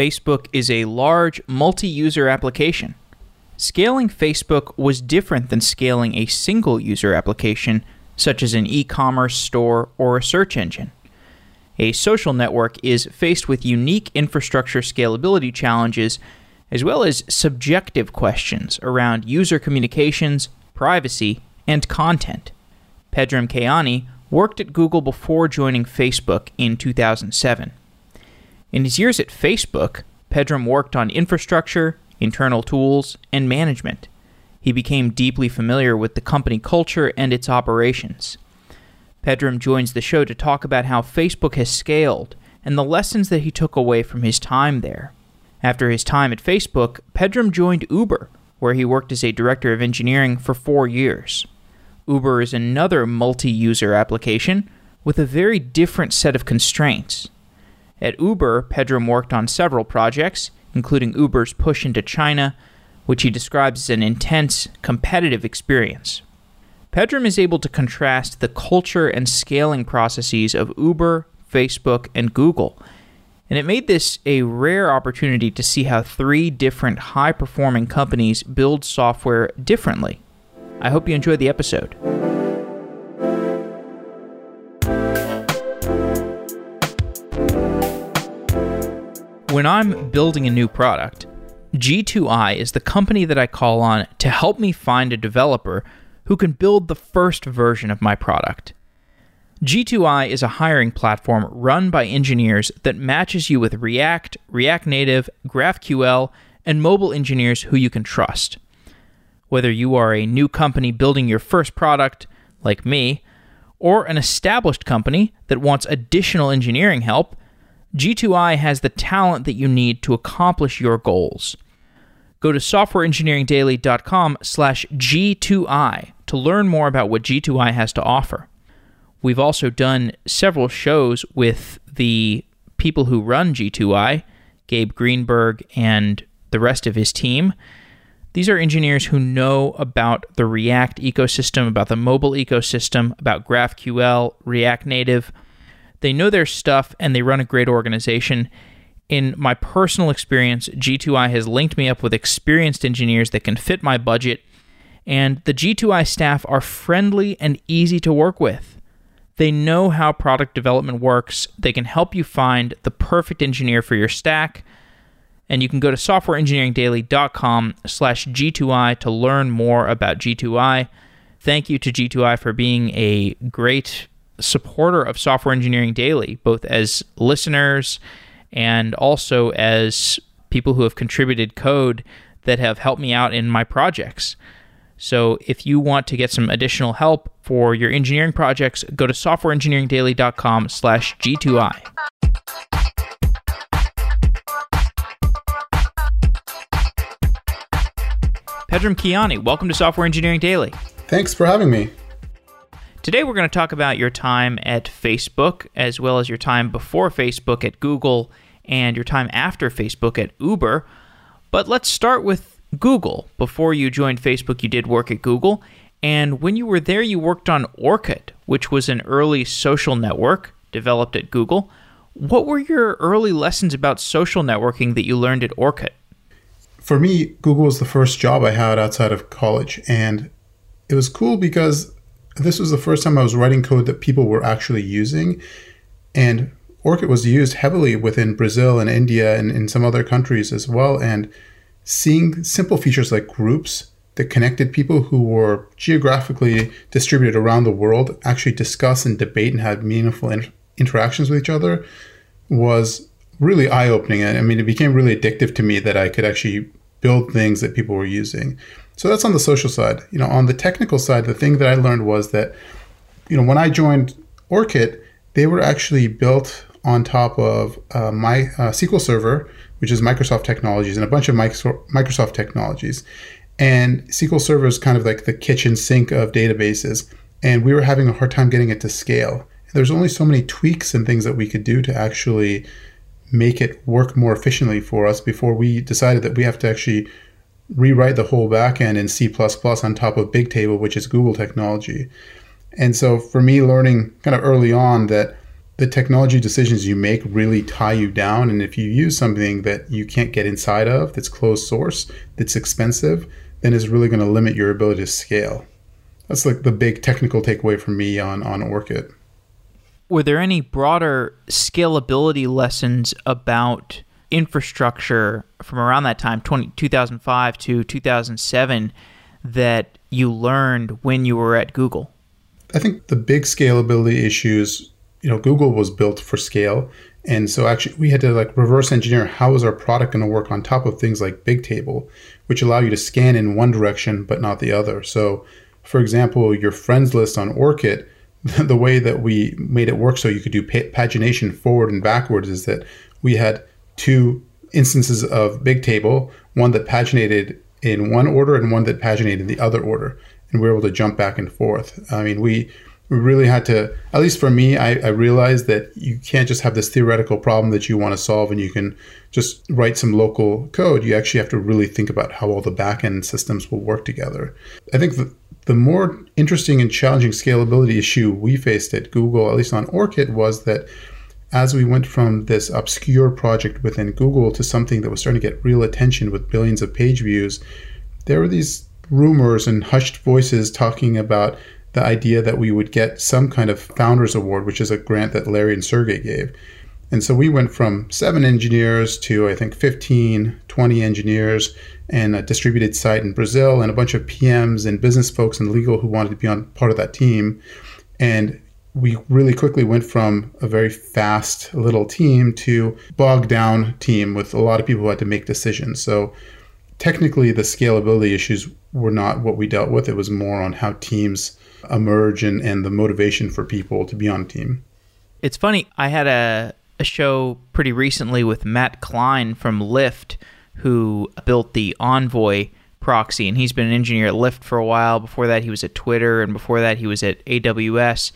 Facebook is a large multi user application. Scaling Facebook was different than scaling a single user application, such as an e commerce store or a search engine. A social network is faced with unique infrastructure scalability challenges, as well as subjective questions around user communications, privacy, and content. Pedram Keyani worked at Google before joining Facebook in 2007. In his years at Facebook, Pedram worked on infrastructure, internal tools, and management. He became deeply familiar with the company culture and its operations. Pedram joins the show to talk about how Facebook has scaled and the lessons that he took away from his time there. After his time at Facebook, Pedram joined Uber, where he worked as a director of engineering for four years. Uber is another multi user application with a very different set of constraints. At Uber, Pedram worked on several projects, including Uber's push into China, which he describes as an intense, competitive experience. Pedram is able to contrast the culture and scaling processes of Uber, Facebook, and Google, and it made this a rare opportunity to see how three different high performing companies build software differently. I hope you enjoy the episode. When I'm building a new product, G2I is the company that I call on to help me find a developer who can build the first version of my product. G2I is a hiring platform run by engineers that matches you with React, React Native, GraphQL, and mobile engineers who you can trust. Whether you are a new company building your first product, like me, or an established company that wants additional engineering help, G2I has the talent that you need to accomplish your goals. Go to softwareengineeringdaily.com slash G2I to learn more about what G2I has to offer. We've also done several shows with the people who run G2I, Gabe Greenberg and the rest of his team. These are engineers who know about the React ecosystem, about the mobile ecosystem, about GraphQL, React Native. They know their stuff and they run a great organization. In my personal experience, G2I has linked me up with experienced engineers that can fit my budget, and the G2I staff are friendly and easy to work with. They know how product development works. They can help you find the perfect engineer for your stack. And you can go to softwareengineeringdaily.com slash G2I to learn more about G2I. Thank you to G2I for being a great supporter of Software Engineering Daily, both as listeners and also as people who have contributed code that have helped me out in my projects. So if you want to get some additional help for your engineering projects, go to softwareengineeringdaily.com slash G2I. Pedram Keyani, welcome to Software Engineering Daily. Thanks for having me. Today, we're going to talk about your time at Facebook, as well as your time before Facebook at Google and your time after Facebook at Uber. But let's start with Google. Before you joined Facebook, you did work at Google. And when you were there, you worked on Orkut, which was an early social network developed at Google. What were your early lessons about social networking that you learned at Orkut? For me, Google was the first job I had outside of college. And it was cool because this was the first time I was writing code that people were actually using. And Orkut was used heavily within Brazil and India and in some other countries as well. And seeing simple features like groups that connected people who were geographically distributed around the world actually discuss and debate and have meaningful in- interactions with each other was really eye opening. I mean, it became really addictive to me that I could actually build things that people were using. So that's on the social side. You know, on the technical side, the thing that I learned was that, you know, when I joined Orkut, they were actually built on top of uh, my uh, SQL Server, which is Microsoft technologies, and a bunch of Microsoft technologies. And SQL Server is kind of like the kitchen sink of databases. And we were having a hard time getting it to scale. There's only so many tweaks and things that we could do to actually make it work more efficiently for us before we decided that we have to actually rewrite the whole backend in C++ on top of Bigtable, which is Google technology. And so for me, learning kind of early on that the technology decisions you make really tie you down. And if you use something that you can't get inside of, that's closed source, that's expensive, then it's really going to limit your ability to scale. That's like the big technical takeaway for me on, on Orkut. Were there any broader scalability lessons about infrastructure from around that time, 20, 2005 to 2007, that you learned when you were at Google? I think the big scalability issues, you know, Google was built for scale. And so actually we had to like reverse engineer how is our product going to work on top of things like Bigtable, which allow you to scan in one direction but not the other. So for example, your friends list on Orkut, the way that we made it work so you could do pagination forward and backwards is that we had two instances of Bigtable, one that paginated in one order and one that paginated in the other order and we were able to jump back and forth. I mean, we we really had to, at least for me, I, I realized that you can't just have this theoretical problem that you want to solve and you can just write some local code. You actually have to really think about how all the backend systems will work together. I think the, the more interesting and challenging scalability issue we faced at Google, at least on Orkut, was that as we went from this obscure project within Google to something that was starting to get real attention with billions of page views, there were these rumors and hushed voices talking about the idea that we would get some kind of founders award, which is a grant that Larry and Sergey gave. And so we went from seven engineers to, I think, 15, 20 engineers and a distributed site in Brazil and a bunch of PMs and business folks and legal who wanted to be on part of that team. And we really quickly went from a very fast little team to bogged down team with a lot of people who had to make decisions. So technically the scalability issues were not what we dealt with. It was more on how teams emerge and, and the motivation for people to be on a team. It's funny, I had a, a show pretty recently with Matt Klein from Lyft, who built the Envoy proxy, and he's been an engineer at Lyft for a while. Before that, he was at Twitter, and before that, he was at AWS.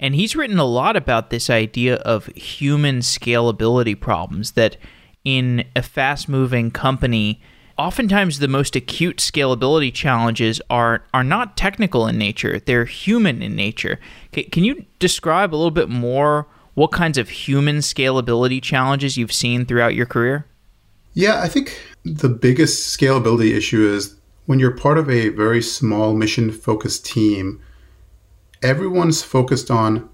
And he's written a lot about this idea of human scalability problems that in a fast moving company, oftentimes the most acute scalability challenges are are not technical in nature; they're human in nature. can you describe a little bit more what kinds of human scalability challenges you've seen throughout your career? Yeah, I think the biggest scalability issue is when you're part of a very small mission focused team, everyone's focused on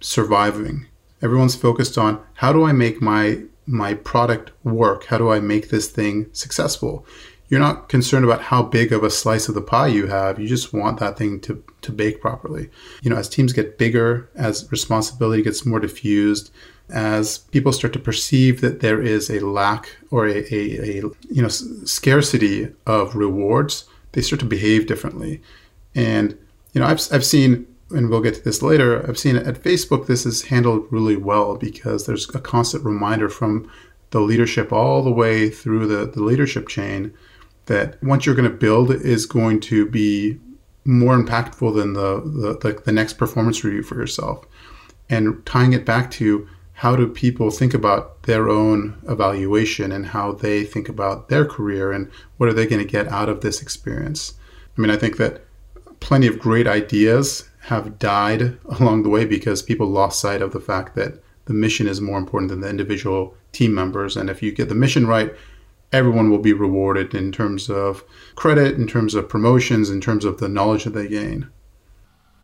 surviving. Everyone's focused on how do I make my my product work? How do I make this thing successful? You're not concerned about how big of a slice of the pie you have. You just want that thing to, to bake properly. You know, as teams get bigger, as responsibility gets more diffused, as people start to perceive that there is a lack or a, a, a you know scarcity of rewards, they start to behave differently. And you know, I've, I've seen and we'll get to this later, I've seen at Facebook this is handled really well because there's a constant reminder from the leadership all the way through the, the leadership chain that once you're going to build is going to be more impactful than the, the, the, the next performance review for yourself. And tying it back to how do people think about their own evaluation and how they think about their career and what are they going to get out of this experience? I mean, I think that plenty of great ideas have died along the way because people lost sight of the fact that the mission is more important than the individual team members. And if you get the mission right, everyone will be rewarded in terms of credit, in terms of promotions, in terms of the knowledge that they gain.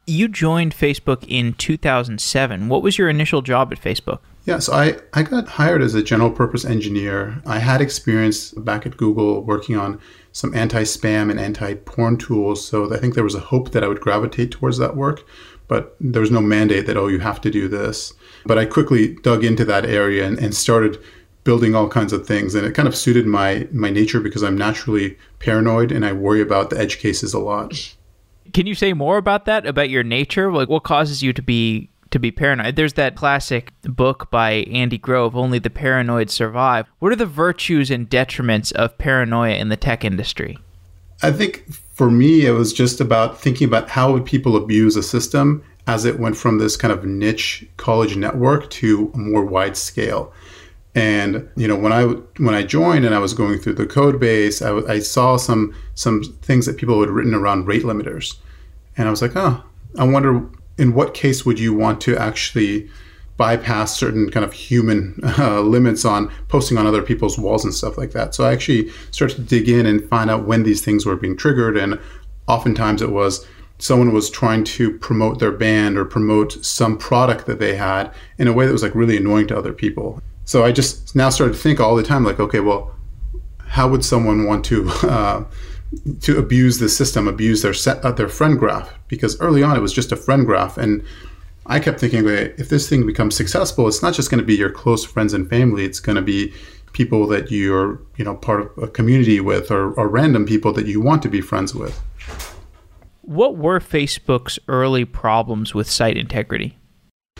You joined Facebook in 2007. What was your initial job at Facebook? Yeah, so I, I got hired as a general purpose engineer. I had experience back at Google working on some anti spam and anti porn tools. So I think there was a hope that I would gravitate towards that work, but there was no mandate that, oh, you have to do this. But I quickly dug into that area and, and started building all kinds of things. And it kind of suited my, my nature because I'm naturally paranoid and I worry about the edge cases a lot. Can you say more about that, about your nature? Like, what causes you to be to be paranoid. There's that classic book by Andy Grove, Only the Paranoid Survive. What are the virtues and detriments of paranoia in the tech industry? I think for me, it was just about thinking about how would people abuse a system as it went from this kind of niche college network to a more wide scale. And you know, when I when I joined and I was going through the code base, I, I saw some some things that people had written around rate limiters, and I was like, oh, I wonder in what case would you want to actually bypass certain kind of human uh, limits on posting on other people's walls and stuff like that. So I actually started to dig in and find out when these things were being triggered. And oftentimes it was someone was trying to promote their band or promote some product that they had in a way that was like really annoying to other people. So I just now started to think all the time, like, okay, well, how would someone want to uh, to abuse the system, abuse their set, uh, their friend graph? Because early on it was just a friend graph, and I kept thinking, okay, if this thing becomes successful, it's not just going to be your close friends and family; it's going to be people that you're you know part of a community with, or, or random people that you want to be friends with. What were Facebook's early problems with site integrity?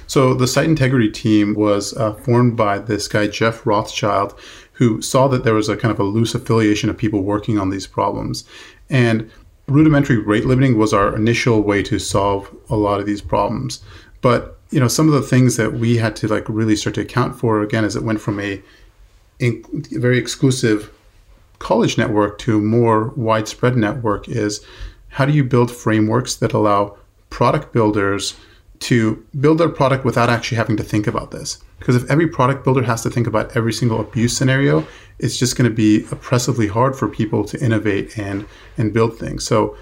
So the site integrity team was uh, formed by this guy Jeff Rothschild, who saw that there was a kind of a loose affiliation of people working on these problems, and rudimentary rate limiting was our initial way to solve a lot of these problems. But you know, some of the things that we had to like really start to account for again as it went from a very exclusive college network to a more widespread network is how do you build frameworks that allow product builders to build their product without actually having to think about this? Because if every product builder has to think about every single abuse scenario, it's just going to be oppressively hard for people to innovate and and build things. So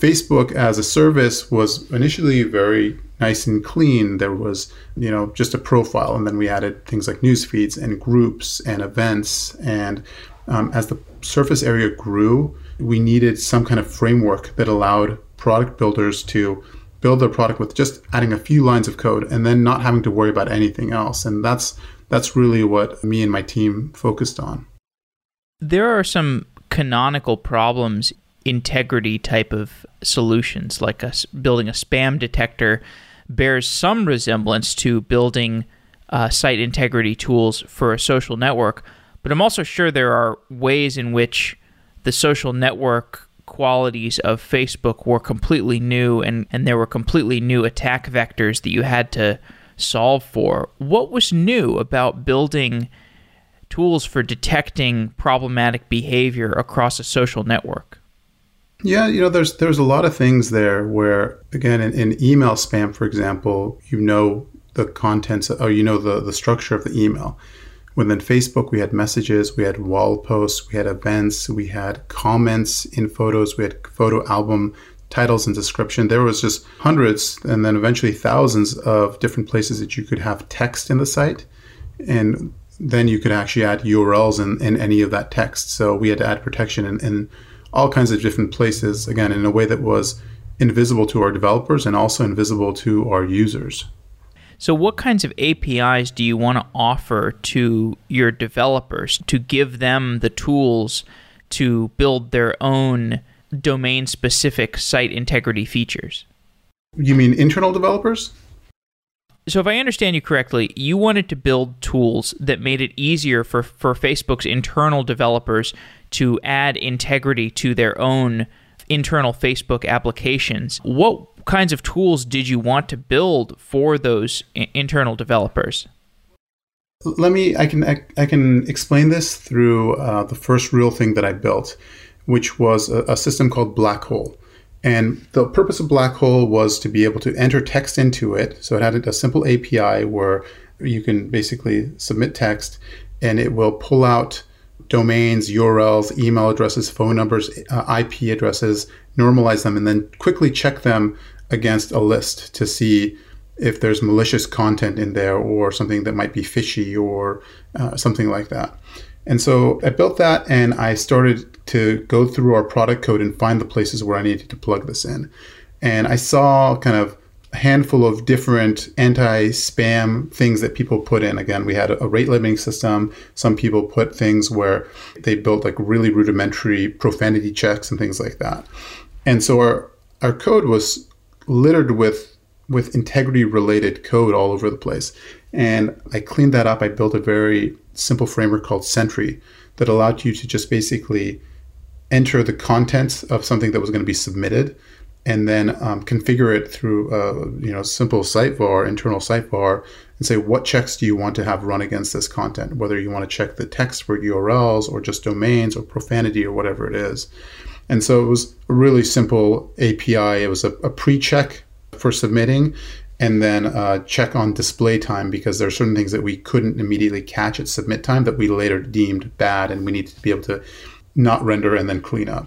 Facebook as a service was initially very nice and clean. There was, you know, just a profile, and then we added things like news feeds and groups and events. And um, as the surface area grew, we needed some kind of framework that allowed product builders to build their product with just adding a few lines of code and then not having to worry about anything else. And that's that's really what me and my team focused on. There are some canonical problems integrity type of solutions like a, building a spam detector bears some resemblance to building uh, site integrity tools for a social network but i'm also sure there are ways in which the social network qualities of Facebook were completely new and, and there were completely new attack vectors that you had to solve for. What was new about building tools for detecting problematic behavior across a social network? Yeah, you know, there's there's a lot of things there where again in, in email spam, for example, you know the contents or you know the, the structure of the email. Within Facebook, we had messages, we had wall posts, we had events, we had comments in photos, we had photo album titles and description. There was just hundreds and then eventually thousands of different places that you could have text in the site. And then you could actually add URLs in, in any of that text. So we had to add protection in, in all kinds of different places, again, in a way that was invisible to our developers and also invisible to our users. So, what kinds of APIs do you want to offer to your developers to give them the tools to build their own domain specific site integrity features? You mean internal developers? So, if I understand you correctly, you wanted to build tools that made it easier for, for Facebook's internal developers to add integrity to their own internal Facebook applications. What kinds of tools did you want to build for those internal developers? Let me. I can. I, I can explain this through uh, the first real thing that I built, which was a, a system called Black Hole. And the purpose of Black Hole was to be able to enter text into it. So it had a simple API where you can basically submit text and it will pull out domains, URLs, email addresses, phone numbers, uh, IP addresses, normalize them, and then quickly check them against a list to see if there's malicious content in there or something that might be fishy or uh, something like that. And so I built that and I started to go through our product code and find the places where I needed to plug this in. And I saw kind of handful of different anti-spam things that people put in. Again, we had a rate limiting system. Some people put things where they built like really rudimentary profanity checks and things like that. And so our our code was littered with with integrity related code all over the place. And I cleaned that up. I built a very simple framework called Sentry that allowed you to just basically enter the contents of something that was going to be submitted and then um, configure it through a you know simple site var, internal site var, and say what checks do you want to have run against this content, whether you want to check the text for URLs or just domains or profanity or whatever it is. And so it was a really simple API. It was a, a pre-check for submitting, and then uh, check on display time because there are certain things that we couldn't immediately catch at submit time that we later deemed bad and we needed to be able to not render and then clean up.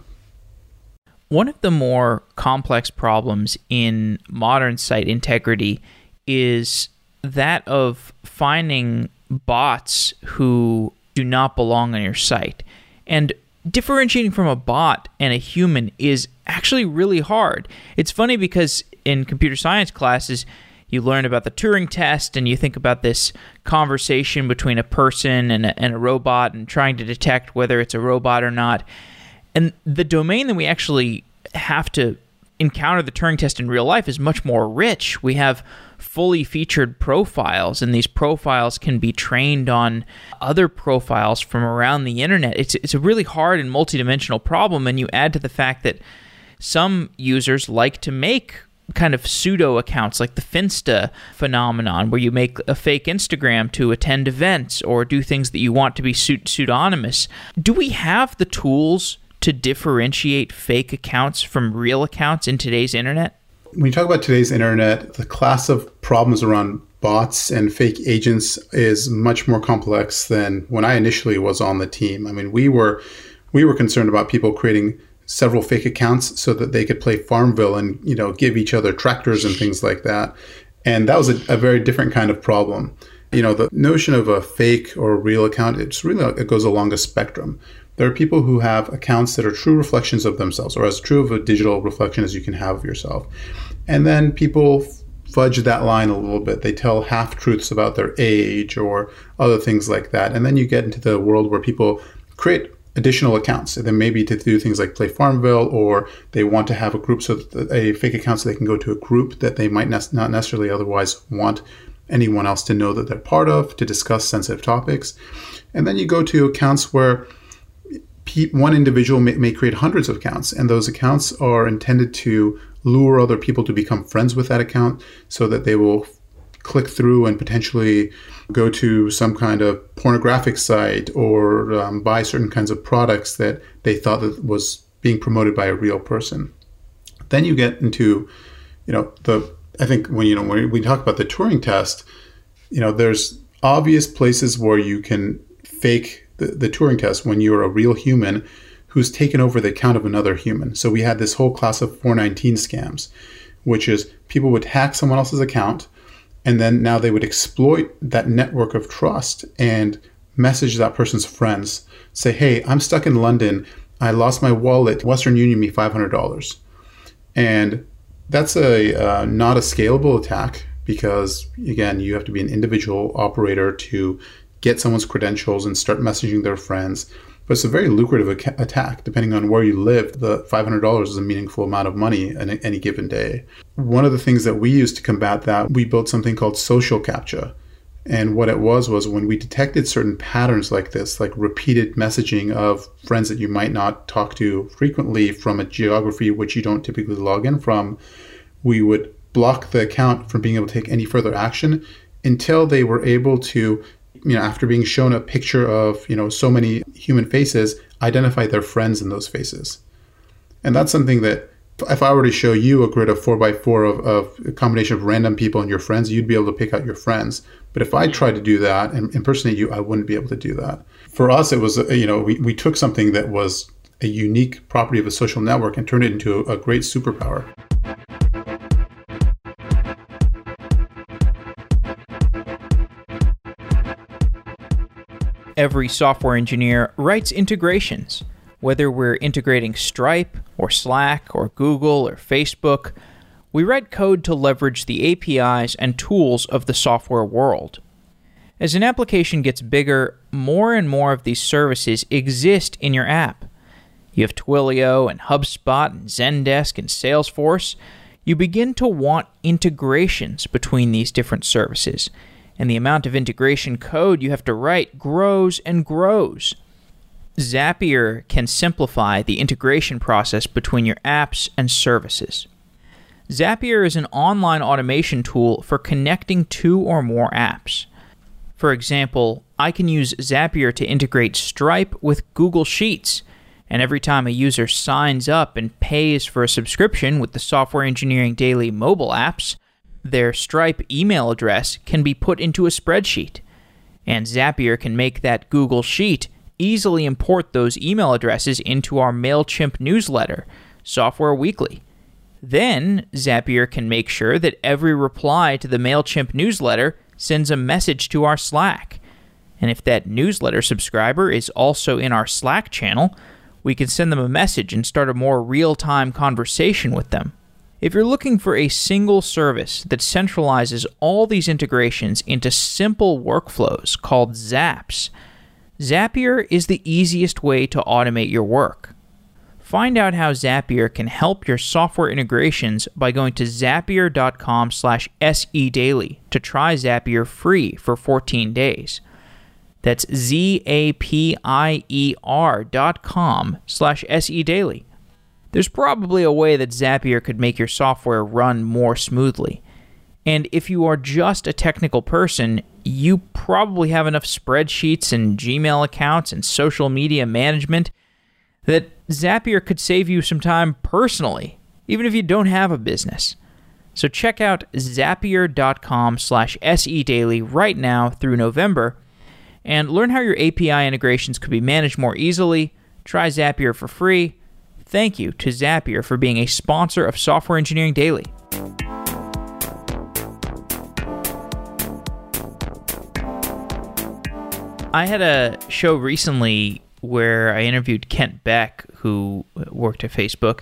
One of the more complex problems in modern site integrity is that of finding bots who do not belong on your site. And differentiating from a bot and a human is actually really hard. It's funny because in computer science classes, you learn about the Turing test and you think about this conversation between a person and a, and a robot and trying to detect whether it's a robot or not. And the domain that we actually have to encounter the Turing test in real life is much more rich. We have fully featured profiles, and these profiles can be trained on other profiles from around the internet. It's, it's a really hard and multidimensional problem, and you add to the fact that some users like to make kind of pseudo accounts like the Finsta phenomenon, where you make a fake Instagram to attend events or do things that you want to be pseudonymous. Do we have the tools to differentiate fake accounts from real accounts in today's internet? When you talk about today's internet, the class of problems around bots and fake agents is much more complex than when I initially was on the team. I mean, we were we were concerned about people creating several fake accounts so that they could play Farmville and you know give each other tractors and things like that. And that was a, a very different kind of problem. You know, the notion of a fake or real account, it's really it goes along a spectrum. There are people who have accounts that are true reflections of themselves, or as true of a digital reflection as you can have of yourself. And then people fudge that line a little bit. They tell half truths about their age or other things like that. And then you get into the world where people create additional accounts. And then maybe to do things like play Farmville, or they want to have a group so a fake account so they can go to a group that they might ne- not necessarily otherwise want anyone else to know that they're part of to discuss sensitive topics. And then you go to accounts where one individual may, may create hundreds of accounts, and those accounts are intended to lure other people to become friends with that account so that they will click through and potentially go to some kind of pornographic site or um, buy certain kinds of products that they thought that was being promoted by a real person. Then you get into, you know, the I think when you know when we talk about the Turing test, you know, there's obvious places where you can fake the, Turing test when you're a real human who's taken over the account of another human. So we had this whole class of 419 scams, which is people would hack someone else's account and then now they would exploit that network of trust and message that person's friends say hey i'm stuck in london. I lost my wallet. Western union me $500 and that's a uh, not a scalable attack because again you have to be an individual operator to get someone's credentials and start messaging their friends but it's a very lucrative attack. Depending on where you live, the $500 is a meaningful amount of money in any given day. One of the things that we used to combat that, we built something called social CAPTCHA. And what it was was when we detected certain patterns like this, like repeated messaging of friends that you might not talk to frequently from a geography which you don't typically log in from, we would block the account from being able to take any further action until they were able to you know, after being shown a picture of, you know, so many human faces, identify their friends in those faces. And that's something that if I were to show you a grid of four by four of, of a combination of random people and your friends, you'd be able to pick out your friends. But if I tried to do that and impersonate you, I wouldn't be able to do that. For us, it was, you know, we, we took something that was a unique property of a social network and turned it into a, a great superpower. Every software engineer writes integrations. Whether we're integrating Stripe, or Slack, or Google, or Facebook, we write code to leverage the APIs and tools of the software world. As an application gets bigger, more and more of these services exist in your app. You have Twilio and HubSpot and Zendesk and Salesforce. You begin to want integrations between these different services and the amount of integration code you have to write grows and grows. Zapier can simplify the integration process between your apps and services. Zapier is an online automation tool for connecting two or more apps. For example, I can use Zapier to integrate Stripe with Google Sheets, and every time a user signs up and pays for a subscription with the Software Engineering Daily mobile apps, their Stripe email address can be put into a spreadsheet. And Zapier can make that Google Sheet easily import those email addresses into our MailChimp newsletter, Software Weekly. Then Zapier can make sure that every reply to the MailChimp newsletter sends a message to our Slack. And if that newsletter subscriber is also in our Slack channel, we can send them a message and start a more real time conversation with them. If you're looking for a single service that centralizes all these integrations into simple workflows called Zaps, Zapier is the easiest way to automate your work. Find out how Zapier can help your software integrations by going to zapier.com slash sedaily to try Zapier free for 14 days. That's Z-A-P-I-E-R dot com slash sedaily. There's probably a way that Zapier could make your software run more smoothly. And if you are just a technical person, you probably have enough spreadsheets and Gmail accounts and social media management – that Zapier could save you some time personally, even if you don't have a business. So check out zapier.com slash sedaily right now through November and learn how your API integrations could be managed more easily. Try Zapier for free. Thank you to Zapier for being a sponsor of Software Engineering Daily. I had a show recently where I interviewed Kent Beck, who worked at Facebook,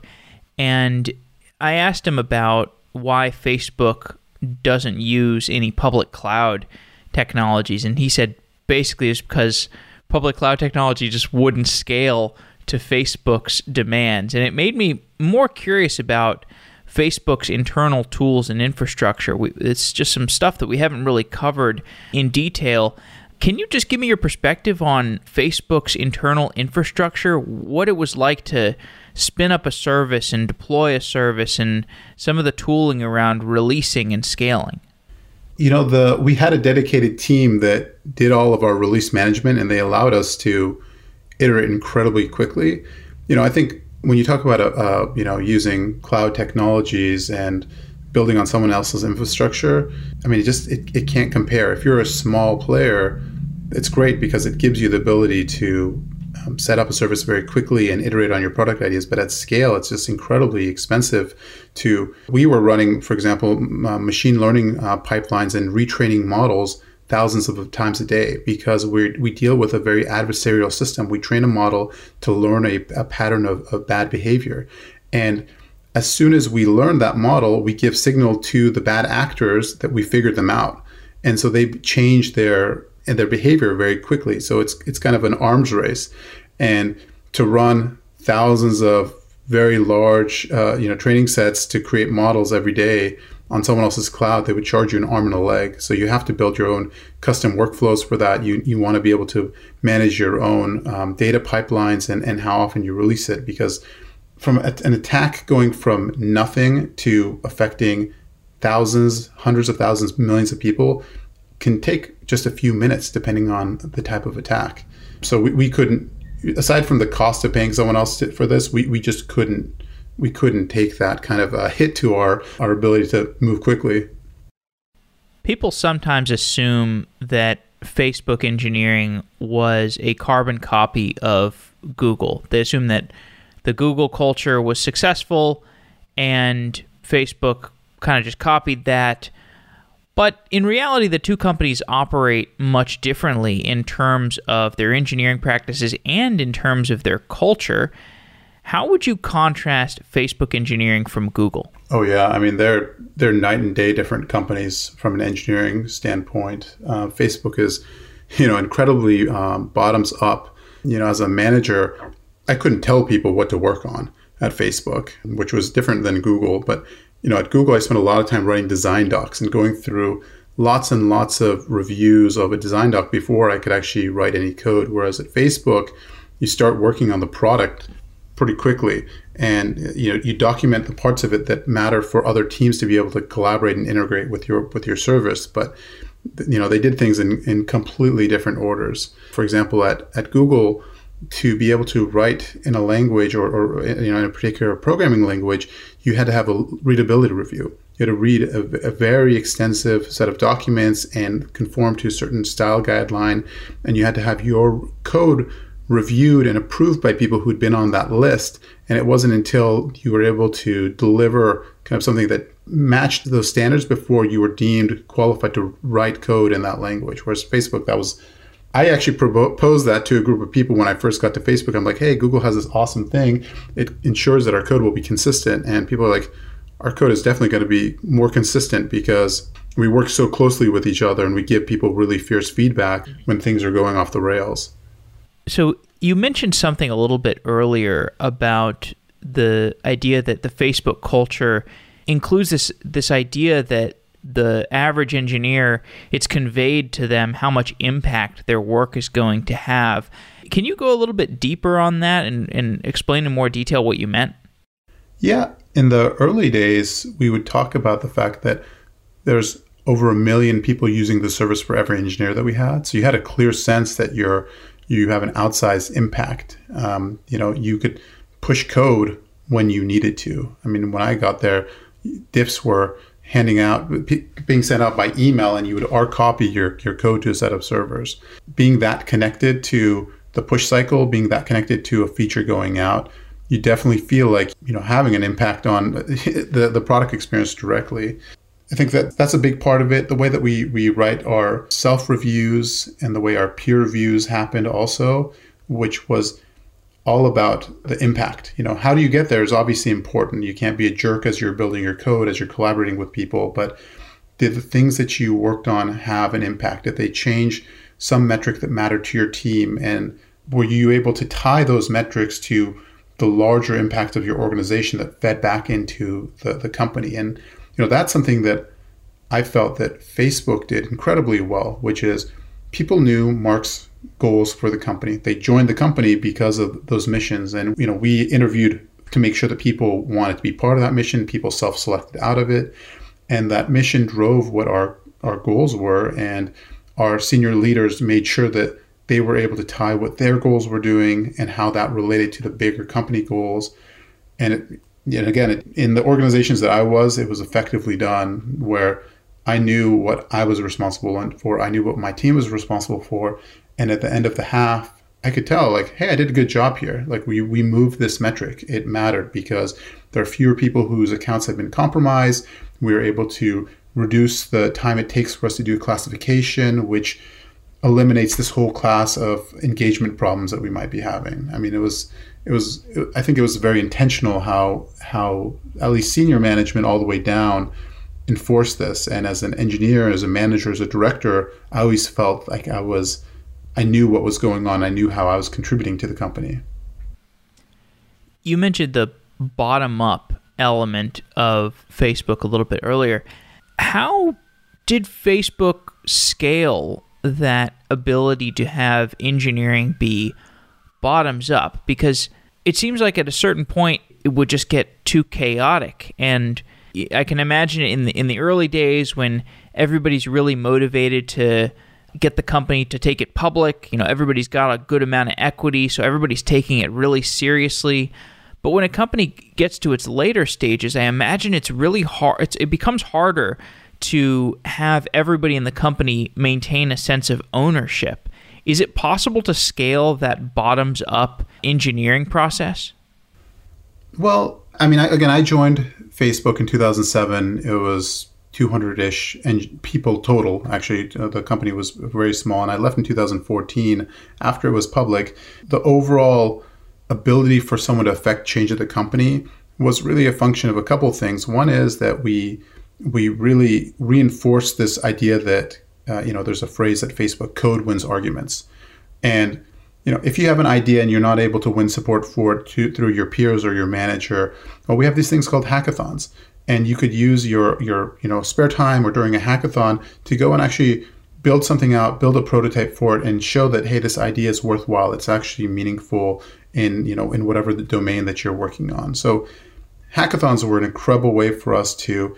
and I asked him about why Facebook doesn't use any public cloud technologies, and he said basically it's because public cloud technology just wouldn't scale to Facebook's demands, and it made me more curious about Facebook's internal tools and infrastructure. We, it's just some stuff that we haven't really covered in detail. Can you just give me your perspective on Facebook's internal infrastructure, what it was like to spin up a service and deploy a service and some of the tooling around releasing and scaling? You know, the we had a dedicated team that did all of our release management and they allowed us to iterate incredibly quickly. You know, I think when you talk about uh, you know using cloud technologies and building on someone else's infrastructure, I mean, it just it, it can't compare. If you're a small player, it's great because it gives you the ability to um, set up a service very quickly and iterate on your product ideas. But at scale, it's just incredibly expensive. To we were running, for example, uh, machine learning uh, pipelines and retraining models thousands of times a day because we we deal with a very adversarial system. We train a model to learn a, a pattern of, of bad behavior, and as soon as we learn that model, we give signal to the bad actors that we figured them out. And so they change their and their behavior very quickly. So it's it's kind of an arms race, and to run thousands of very large uh, you know training sets to create models every day on someone else's cloud, they would charge you an arm and a leg. So you have to build your own custom workflows for that. You you want to be able to manage your own um, data pipelines and and how often you release it because from an attack going from nothing to affecting thousands, hundreds of thousands, millions of people can take just a few minutes depending on the type of attack. So we, we couldn't, aside from the cost of paying someone else to, for this, we, we just couldn't we couldn't take that kind of a hit to our, our ability to move quickly. People sometimes assume that Facebook engineering was a carbon copy of Google. They assume that the Google culture was successful and Facebook kind of just copied that but in reality, the two companies operate much differently in terms of their engineering practices and in terms of their culture. How would you contrast Facebook engineering from Google? Oh yeah, I mean they're they're night and day different companies from an engineering standpoint. Uh, Facebook is, you know, incredibly um, bottoms up. You know, as a manager, I couldn't tell people what to work on at Facebook, which was different than Google. But you know, at Google, I spent a lot of time writing design docs and going through lots and lots of reviews of a design doc before I could actually write any code. Whereas at Facebook, you start working on the product pretty quickly. And you know you document the parts of it that matter for other teams to be able to collaborate and integrate with your with your service. But you know they did things in, in completely different orders. For example at, at google to be able to write in a language or, or you know in a particular programming language, you had to have a readability review. you had to read a, a, very extensive set of documents and conform to a certain style guideline, and you had to have your code reviewed and approved by people who'd been on that list. And it wasn't until you were able to deliver kind of something that matched those standards before you were deemed qualified to write code in that language. Whereas Facebook, that was I actually proposed that to a group of people when I first got to Facebook. I'm like, hey, Google has this awesome thing. It ensures that our code will be consistent. And people are like, our code is definitely going to be more consistent because we work so closely with each other and we give people really fierce feedback when things are going off the rails. So you mentioned something a little bit earlier about the idea that the Facebook culture includes this this idea that the average engineer, it's conveyed to them how much impact their work is going to have. Can you go a little bit deeper on that and, and explain in more detail what you meant? Yeah. In the early days, we would talk about the fact that there's over a million people using the service for every engineer that we had. So you had a clear sense that you're you have an outsized impact. Um, you know, you could push code when you needed to. I mean, when I got there, diffs were handing out, being sent out by email, and you would R copy your, your code to a set of servers. Being that connected to the push cycle, being that connected to a feature going out, you definitely feel like you know having an impact on the, the product experience directly. I think that that's a big part of it. The way that we we write our self reviews and the way our peer reviews happened also, which was all about the impact. You know, how do you get there is obviously important. You can't be a jerk as you're building your code, as you're collaborating with people, but did the things that you worked on have an impact? Did they change some metric that mattered to your team? And were you able to tie those metrics to the larger impact of your organization that fed back into the, the company? And, you know, that's something that I felt that Facebook did incredibly well, which is people knew Mark's goals for the company. They joined the company because of those missions. And, you know, we interviewed to make sure that people wanted to be part of that mission. People self selected out of it. And that mission drove what our, our goals were. And our senior leaders made sure that they were able to tie what their goals were doing and how that related to the bigger company goals. And, it, and again, in the organizations that I was, it was effectively done where I knew what I was responsible for. I knew what my team was responsible for. And at the end of the half, I could tell, like, hey, I did a good job here. Like, we, we moved this metric. It mattered because there are fewer people whose accounts have been compromised. We were able to reduce the time it takes for us to do classification, which eliminates this whole class of engagement problems that we might be having. I mean, it was, it was, I think it was very intentional how, how at least senior management all the way down enforced this. And as an engineer, as a manager, as a director, I always felt like I was I knew what was going on. I knew how I was contributing to the company. You mentioned the bottom up element of Facebook a little bit earlier. How did Facebook scale that ability to have engineering be bottoms up? Because it seems like at a certain point it would just get too chaotic and I can imagine in the in the early days when everybody's really motivated to get the company to take it public. You know, everybody's got a good amount of equity, so everybody's taking it really seriously. But when a company gets to its later stages, I imagine it's really hard. It's, it becomes harder to have everybody in the company maintain a sense of ownership. Is it possible to scale that bottoms up engineering process? Well, I mean, I, again, I joined Facebook in 2007. It was 200-ish and people total actually uh, the company was very small and i left in 2014 after it was public the overall ability for someone to affect change at the company was really a function of a couple things one is that we we really reinforced this idea that uh, you know there's a phrase that facebook code wins arguments and you know if you have an idea and you're not able to win support for it to, through your peers or your manager well we have these things called hackathons and you could use your your you know spare time or during a hackathon to go and actually build something out, build a prototype for it, and show that hey, this idea is worthwhile. It's actually meaningful in you know in whatever the domain that you're working on. So hackathons were an incredible way for us to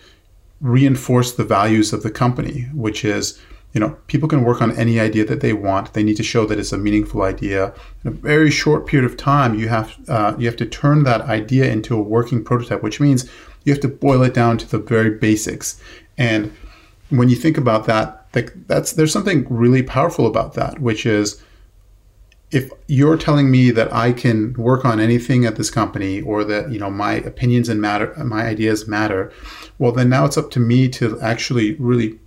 reinforce the values of the company, which is you know, people can work on any idea that they want. They need to show that it's a meaningful idea. In a very short period of time, you have uh, you have to turn that idea into a working prototype, which means you have to boil it down to the very basics. And when you think about that, like that's there's something really powerful about that, which is if you're telling me that I can work on anything at this company or that you know my opinions and matter my ideas matter, well then now it's up to me to actually really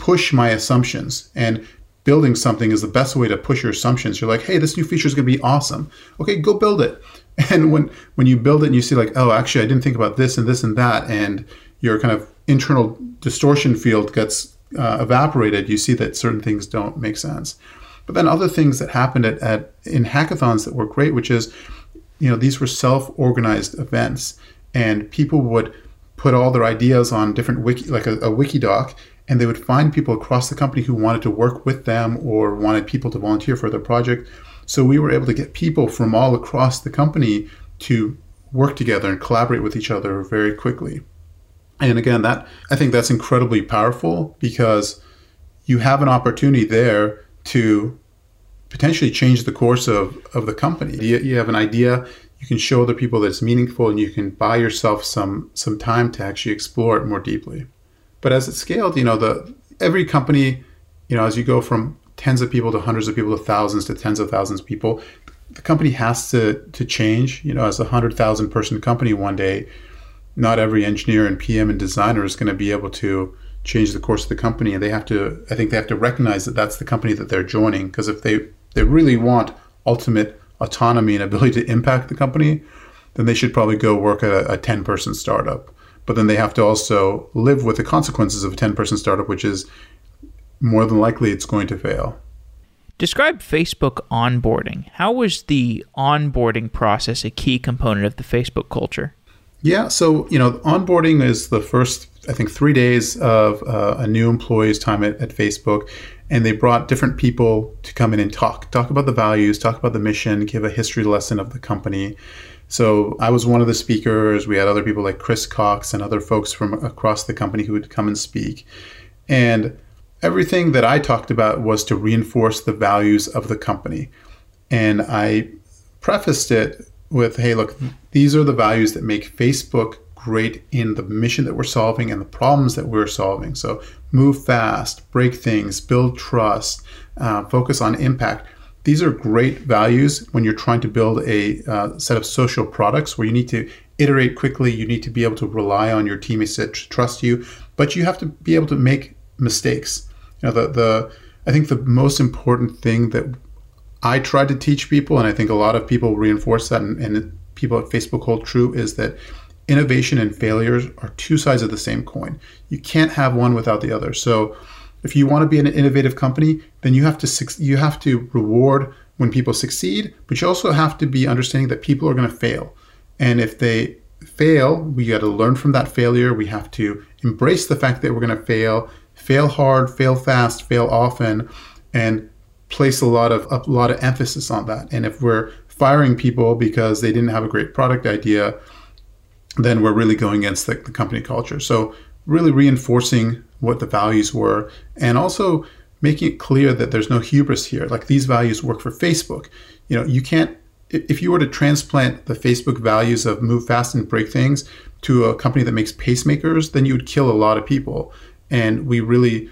push my assumptions and building something is the best way to push your assumptions. You're like, hey, this new feature is going to be awesome. Okay, go build it. And when when you build it and you see like, oh, actually, I didn't think about this and this and that, and your kind of internal distortion field gets uh, evaporated, you see that certain things don't make sense. But then other things that happened at, at in hackathons that were great, which is, you know, these were self-organized events, and people would put all their ideas on different wiki, like a, a wiki doc, and they would find people across the company who wanted to work with them or wanted people to volunteer for their project. So we were able to get people from all across the company to work together and collaborate with each other very quickly. And again, that I think that's incredibly powerful because you have an opportunity there to potentially change the course of, of the company. You, you have an idea, you can show other people that it's meaningful, and you can buy yourself some some time to actually explore it more deeply. But as it scaled, you know, the every company, you know, as you go from tens of people to hundreds of people to thousands to tens of thousands of people, the company has to to change. You know, as a hundred thousand person company one day, not every engineer and PM and designer is going to be able to change the course of the company, and they have to. I think they have to recognize that that's the company that they're joining. Because if they they really want ultimate autonomy and ability to impact the company, then they should probably go work at a, a ten person startup but then they have to also live with the consequences of a 10 person startup, which is more than likely it's going to fail. Describe Facebook onboarding. How was the onboarding process a key component of the Facebook culture? Yeah, so you know, onboarding is the first, I think, three days of uh, a new employee's time at, at Facebook, and they brought different people to come in and talk, talk about the values, talk about the mission, give a history lesson of the company, so I was one of the speakers. We had other people like Chris Cox and other folks from across the company who would come and speak. And everything that I talked about was to reinforce the values of the company. And I prefaced it with, hey, look, these are the values that make Facebook great in the mission that we're solving and the problems that we're solving. So move fast, break things, build trust, uh, focus on impact these are great values when you're trying to build a uh, set of social products where you need to iterate quickly. You need to be able to rely on your teammates to trust you, but you have to be able to make mistakes. You know, the, the I think the most important thing that I try to teach people, and I think a lot of people reinforce that, and, and people at Facebook hold true, is that innovation and failures are two sides of the same coin. You can't have one without the other. So if you want to be an innovative company, then you have to you have to reward when people succeed, but you also have to be understanding that people are going to fail. And if they fail, we got to learn from that failure. We have to embrace the fact that we're going to fail, fail hard, fail fast, fail often, and place a lot of a lot of emphasis on that. And if we're firing people because they didn't have a great product idea, then we're really going against the, the company culture. So really reinforcing what the values were, and also making it clear that there's no hubris here. Like these values work for Facebook. You know, you can't if you were to transplant the Facebook values of move fast and break things to a company that makes pacemakers, then you would kill a lot of people. And we really,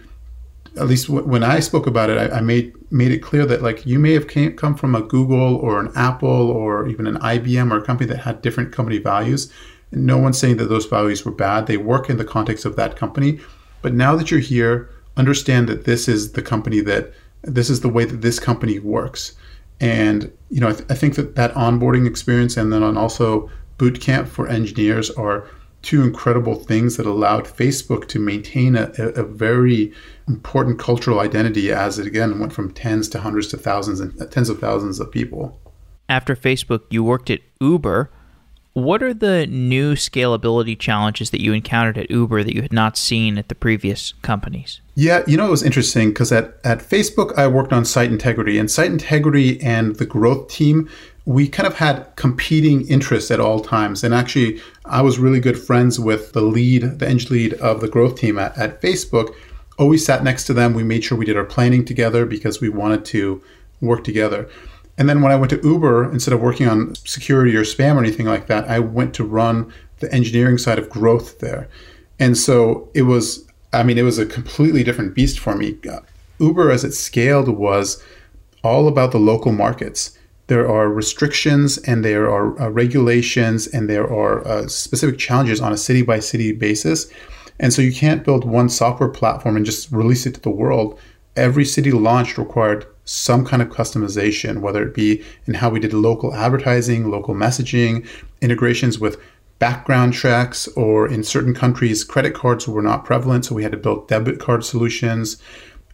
at least w- when I spoke about it, I, I, made made it clear that like you may have came, come from a Google or an Apple or even an IBM or a company that had different company values. No one's saying that those values were bad. They work in the context of that company, but now that you're here, understand that this is the company that this is the way that this company works. And you know, I, th- I think that that onboarding experience and then on also boot camp for engineers are two incredible things that allowed Facebook to maintain a, a, very important cultural identity as it again went from tens to hundreds to thousands and uh, tens of thousands of people. After Facebook, you worked at Uber. What are the new scalability challenges that you encountered at Uber that you had not seen at the previous companies? Yeah, you know, it was interesting because at, at Facebook, I worked on site integrity, and site integrity and the growth team, we kind of had competing interests at all times. And actually, I was really good friends with the lead, the eng lead of the growth team at, at Facebook always sat next to them. We made sure we did our planning together because we wanted to work together. And then when I went to Uber, instead of working on security or spam or anything like that, I went to run the engineering side of growth there. And so it was, I mean, it was a completely different beast for me. Uber, as it scaled, was all about the local markets. There are restrictions and there are uh, regulations and there are uh, specific challenges on a city by city basis. And so you can't build one software platform and just release it to the world. Every city launched required some kind of customization, whether it be in how we did local advertising, local messaging, integrations with background checks, or in certain countries, credit cards were not prevalent, so we had to build debit card solutions.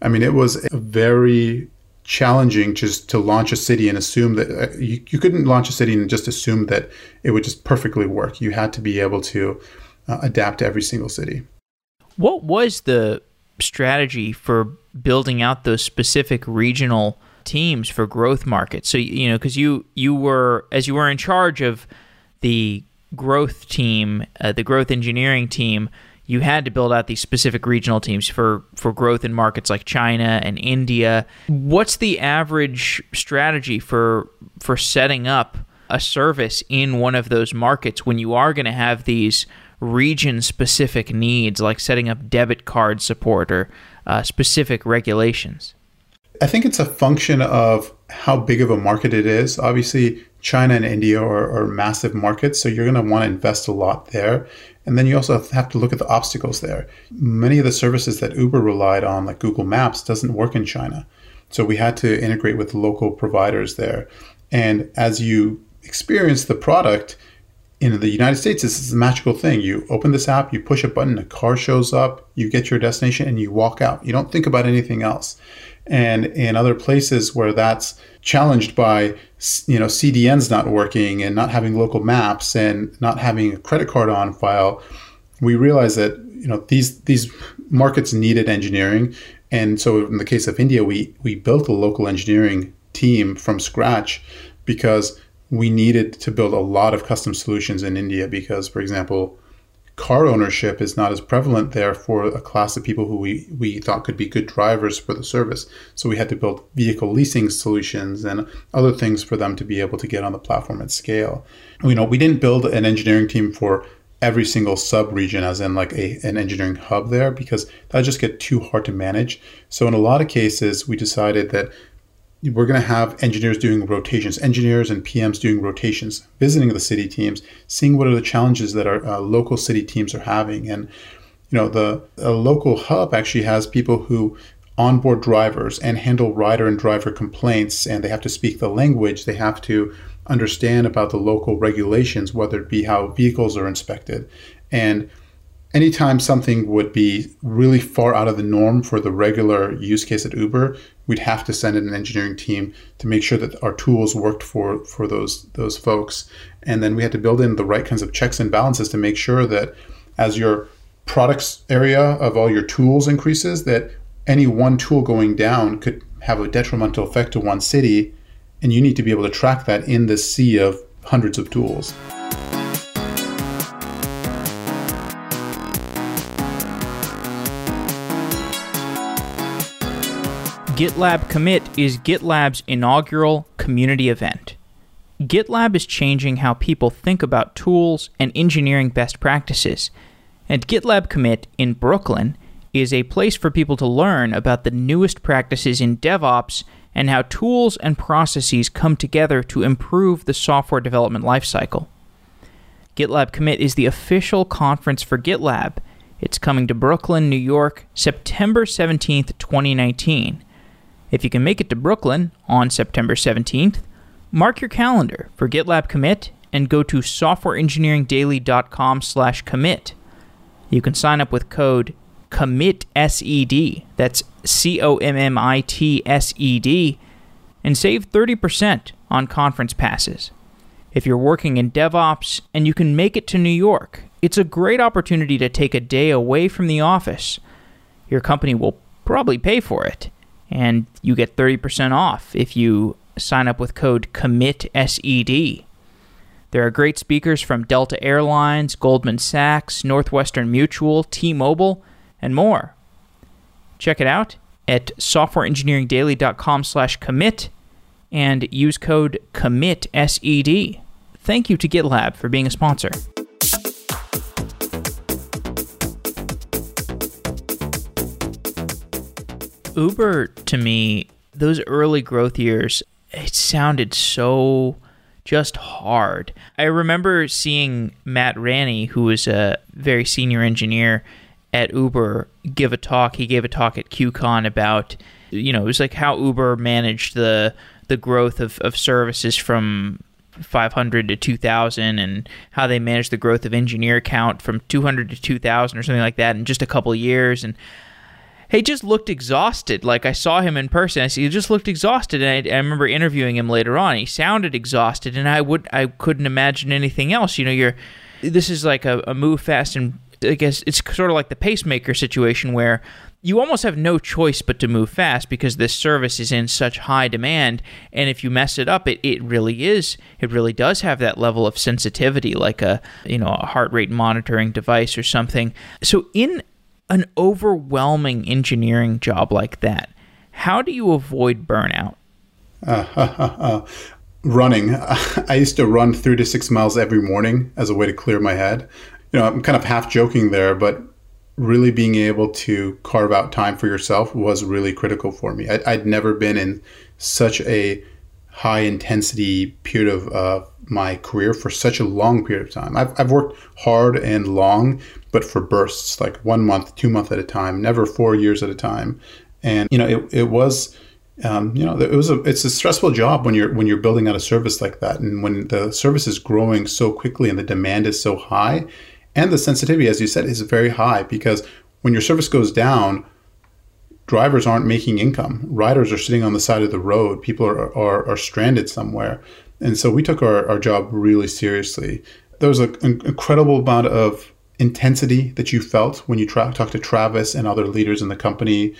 I mean, it was very challenging just to launch a city and assume that uh, you, you couldn't launch a city and just assume that it would just perfectly work. You had to be able to uh, adapt to every single city. What was the strategy for building out those specific regional teams for growth markets? So you know, because you you were as you were in charge of the growth team, uh, the growth engineering team, you had to build out these specific regional teams for for growth in markets like China and India. What's the average strategy for for setting up a service in one of those markets when you are going to have these region specific needs like setting up debit card support or uh, specific regulations? I think it's a function of how big of a market it is. Obviously, China and India are, are massive markets, so you're going to want to invest a lot there. And then you also have to look at the obstacles there. Many of the services that Uber relied on, like Google Maps, doesn't work in China. So we had to integrate with local providers there. And as you experience the product, in the United States, this is a magical thing. You open this app, you push a button, a car shows up, you get your destination, and you walk out. You don't think about anything else. And in other places where that's challenged by, you know, CDNs not working and not having local maps and not having a credit card on file, we realize that you know these these markets needed engineering. And so in the case of India, we we built a local engineering team from scratch because we needed to build a lot of custom solutions in India because, for example, car ownership is not as prevalent there for a class of people who we, we thought could be good drivers for the service. So we had to build vehicle leasing solutions and other things for them to be able to get on the platform at scale. You know, we didn't build an engineering team for every single sub region as in like a, an engineering hub there because that just get too hard to manage. So in a lot of cases, we decided that we're going to have engineers doing rotations, engineers and PMs doing rotations, visiting the city teams, seeing what are the challenges that our uh, local city teams are having. And, you know, the local hub actually has people who onboard drivers and handle rider and driver complaints, and they have to speak the language. They have to understand about the local regulations, whether it be how vehicles are inspected. And anytime something would be really far out of the norm for the regular use case at Uber, we'd have to send in an engineering team to make sure that our tools worked for for those those folks. And then we had to build in the right kinds of checks and balances to make sure that as your products area of all your tools increases, that any one tool going down could have a detrimental effect to one city, and you need to be able to track that in the sea of hundreds of tools. GitLab Commit is GitLab's inaugural community event. GitLab is changing how people think about tools and engineering best practices. And GitLab Commit in Brooklyn is a place for people to learn about the newest practices in DevOps and how tools and processes come together to improve the software development lifecycle. GitLab Commit is the official conference for GitLab. It's coming to Brooklyn, New York, September 17th, 2019. If you can make it to Brooklyn on September 17th, mark your calendar for GitLab Commit and go to softwareengineeringdaily.com slash commit. You can sign up with code COMMITSED, that's C-O-M-M-I-T-S-E-D, and save 30% on conference passes. If you're working in DevOps and you can make it to New York, it's a great opportunity to take a day away from the office. Your company will probably pay for it and you get 30% off if you sign up with code COMMITSED. There are great speakers from Delta Airlines, Goldman Sachs, Northwestern Mutual, T Mobile, and more. Check it out at softwareengineeringdaily.com slash commit and use code commit SED. Thank you to GitLab for being a sponsor. Uber to me, those early growth years, it sounded so just hard. I remember seeing Matt Ranney, who was a very senior engineer at Uber, give a talk. He gave a talk at QCon about, you know, it was like how Uber managed the the growth of, of services from 500 to 2000 and how they managed the growth of engineer count from 200 to 2000 or something like that in just a couple of years and he just looked exhausted. Like I saw him in person, I he just looked exhausted. And I, I, remember interviewing him later on. He sounded exhausted, and I would I couldn't imagine anything else. You know, you're this is like a, a move fast, and I guess it's sort of like the pacemaker situation where you almost have no choice but to move fast because this service is in such high demand and if you mess it up it, it really is it really does have that level of sensitivity like a you know a heart rate monitoring device or something so in an overwhelming engineering job like that, how do you avoid burnout? Uh, running. I used to run three to six miles every morning as a way to clear my head. You know, I'm kind of half joking there, but really being able to carve out time for yourself was really critical for me. I'd, I'd never been in such a high intensity period of uh, my career for such a long period of time. I've, I've worked hard and long, but for bursts, like one month, two months at a time, never four years at a time. And you know, it, it was, um, you know, it was a it's a stressful job when you're when you're building out a service like that, and when the service is growing so quickly and the demand is so high, and the sensitivity, as you said, is very high because when your service goes down, drivers aren't making income. Riders are sitting on the side of the road. People are, are, are stranded somewhere. And so we took our, our job really seriously. There was an incredible amount of intensity that you felt when you tra- talked to Travis and other leaders in the company,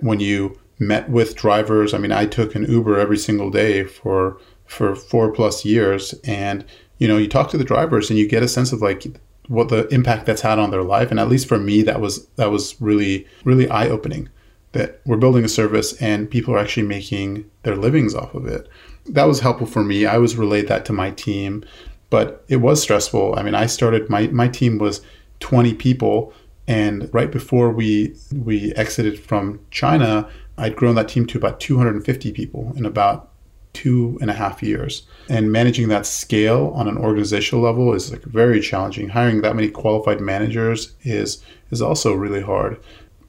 when you met with drivers. I mean, I took an Uber every single day for for four plus years, and you know, you talk to the drivers and you get a sense of like what the impact that's had on their life. And at least for me, that was that was really really eye opening. That we're building a service and people are actually making their livings off of it. That was helpful for me. I was relayed that to my team, but it was stressful. I mean, I started my my team was 20 people. And right before we we exited from China, I'd grown that team to about 250 people in about two and a half years. And managing that scale on an organizational level is like very challenging. Hiring that many qualified managers is is also really hard.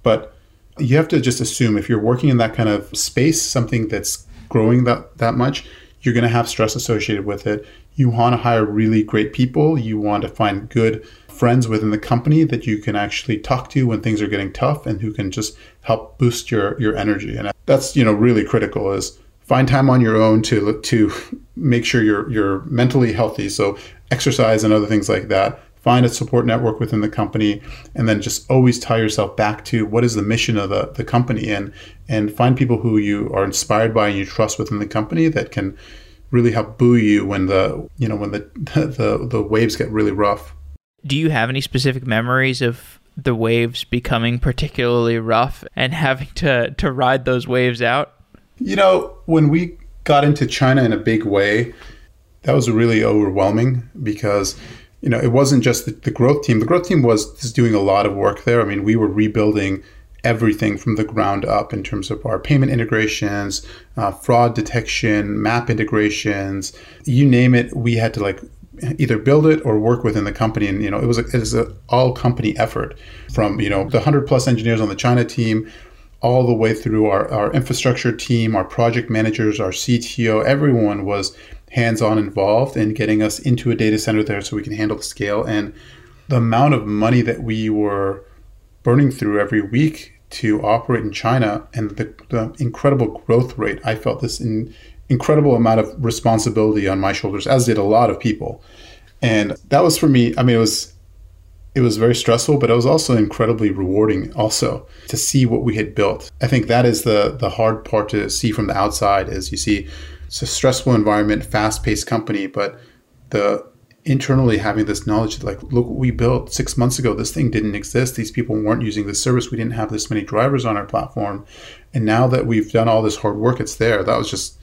But you have to just assume if you're working in that kind of space, something that's growing that that much, you're going to have stress associated with it. You want to hire really great people. You want to find good friends within the company that you can actually talk to when things are getting tough and who can just help boost your your energy and that's you know really critical is find time on your own to to make sure you're you're mentally healthy so exercise and other things like that find a support network within the company and then just always tie yourself back to what is the mission of the, the company and and find people who you are inspired by and you trust within the company that can really help buoy you when the you know when the the, the waves get really rough do you have any specific memories of the waves becoming particularly rough and having to, to ride those waves out? You know, when we got into China in a big way, that was really overwhelming because you know it wasn't just the, the, growth team the growth team was just doing a lot of work there i mean we were rebuilding everything from the ground up in terms of our payment integrations uh, fraud detection map integrations you name it we had to like either build it or work within the company. And you know, it was a, it was an all company effort from you know the hundred plus engineers on the China team, all the way through our, our infrastructure team, our project managers, our CTO. Everyone was hands on involved in getting us into a data center there so we can handle the scale and the amount of money that we were burning through every week to operate in China and the, the incredible growth rate. I felt this in incredible amount of responsibility on my shoulders, as did a lot of people. And that was for me, I mean, it was it was very stressful, but it was also incredibly rewarding also to see what we had built. I think that is the the hard part to see from the outside is you see it's a stressful environment, fast-paced company, but the internally having this knowledge like, look what we built six months ago. This thing didn't exist. These people weren't using this service. We didn't have this many drivers on our platform. And now that we've done all this hard work, it's there. That was just,